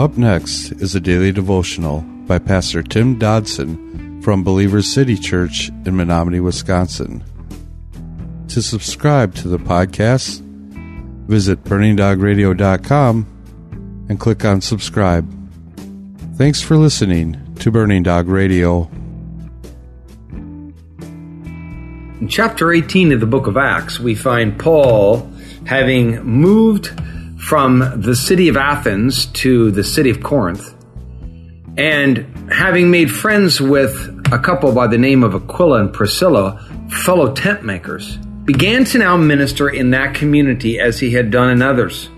Up next is a daily devotional by Pastor Tim Dodson from Believers City Church in Menominee, Wisconsin. To subscribe to the podcast, visit burningdogradio.com and click on subscribe. Thanks for listening to Burning Dog Radio. In chapter 18 of the book of Acts, we find Paul having moved from the city of Athens to the city of Corinth and having made friends with a couple by the name of Aquila and Priscilla, fellow tent makers, began to now minister in that community as he had done in others.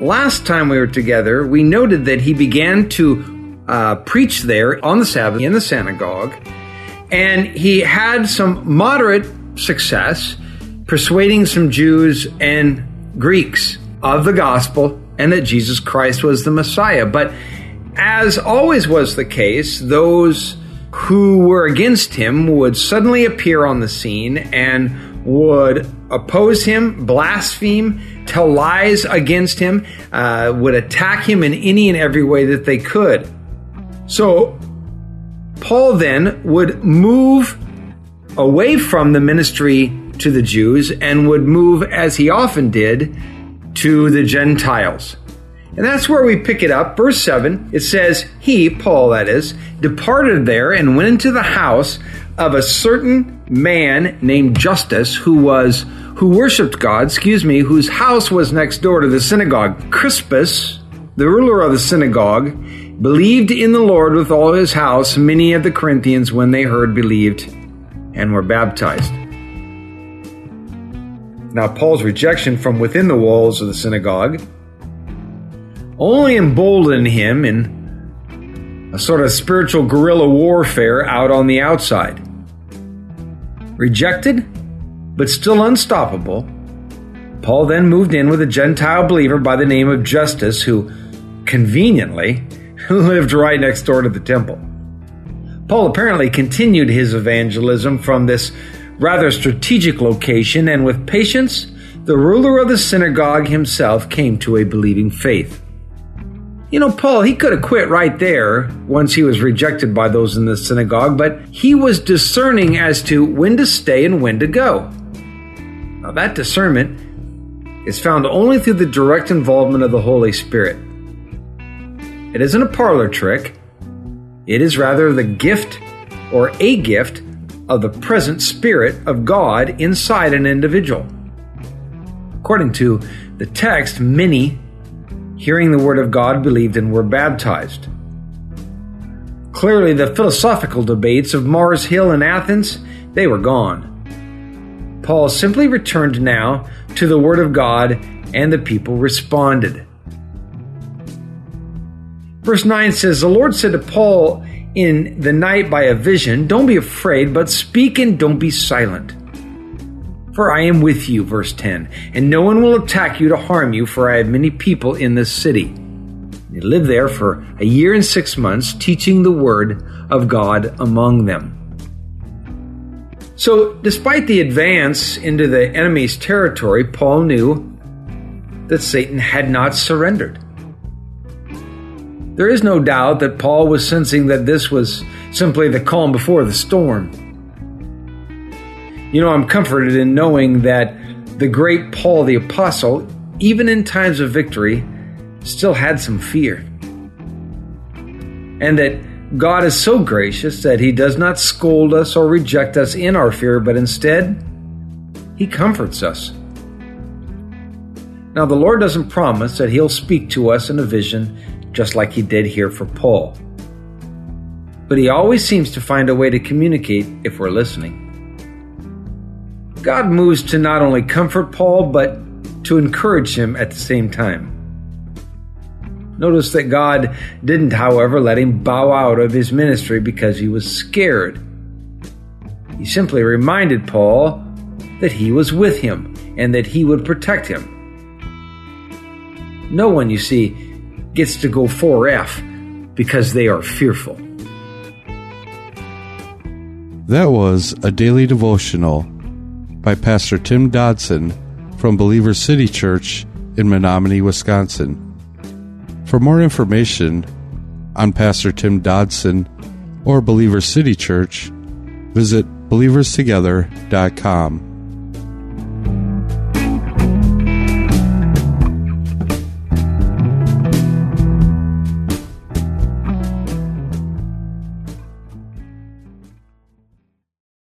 Last time we were together, we noted that he began to uh, preach there on the Sabbath in the synagogue, and he had some moderate success persuading some Jews and Greeks of the gospel and that Jesus Christ was the Messiah. But as always was the case, those who were against him would suddenly appear on the scene and would oppose him, blaspheme, tell lies against him, uh, would attack him in any and every way that they could. So, Paul then would move away from the ministry to the Jews and would move, as he often did, to the Gentiles. And that's where we pick it up. Verse 7, it says, He, Paul that is, departed there and went into the house of a certain man named Justus who was who worshiped God, excuse me, whose house was next door to the synagogue. Crispus, the ruler of the synagogue, believed in the Lord with all his house. Many of the Corinthians, when they heard, believed and were baptized. Now, Paul's rejection from within the walls of the synagogue only emboldened him in a sort of spiritual guerrilla warfare out on the outside. Rejected, but still unstoppable, Paul then moved in with a Gentile believer by the name of Justus, who conveniently lived right next door to the temple. Paul apparently continued his evangelism from this rather strategic location, and with patience, the ruler of the synagogue himself came to a believing faith. You know, Paul, he could have quit right there once he was rejected by those in the synagogue, but he was discerning as to when to stay and when to go. Now, that discernment is found only through the direct involvement of the Holy Spirit. It isn't a parlor trick, it is rather the gift or a gift of the present Spirit of God inside an individual. According to the text, many, hearing the Word of God, believed and were baptized. Clearly, the philosophical debates of Mars Hill in Athens, they were gone. Paul simply returned now to the Word of God, and the people responded. Verse 9 says, The Lord said to Paul in the night by a vision, Don't be afraid, but speak and don't be silent. For I am with you, verse 10, and no one will attack you to harm you, for I have many people in this city. They lived there for a year and six months, teaching the word of God among them. So, despite the advance into the enemy's territory, Paul knew that Satan had not surrendered. There is no doubt that Paul was sensing that this was simply the calm before the storm. You know, I'm comforted in knowing that the great Paul the Apostle, even in times of victory, still had some fear. And that God is so gracious that He does not scold us or reject us in our fear, but instead, He comforts us. Now, the Lord doesn't promise that He'll speak to us in a vision just like he did here for Paul. But he always seems to find a way to communicate if we're listening. God moves to not only comfort Paul, but to encourage him at the same time. Notice that God didn't, however, let him bow out of his ministry because he was scared. He simply reminded Paul that he was with him and that he would protect him. No one, you see, gets to go 4F because they are fearful. That was a daily devotional by Pastor Tim Dodson from Believer City Church in Menominee, Wisconsin. For more information on Pastor Tim Dodson or Believer City Church, visit believerstogether.com.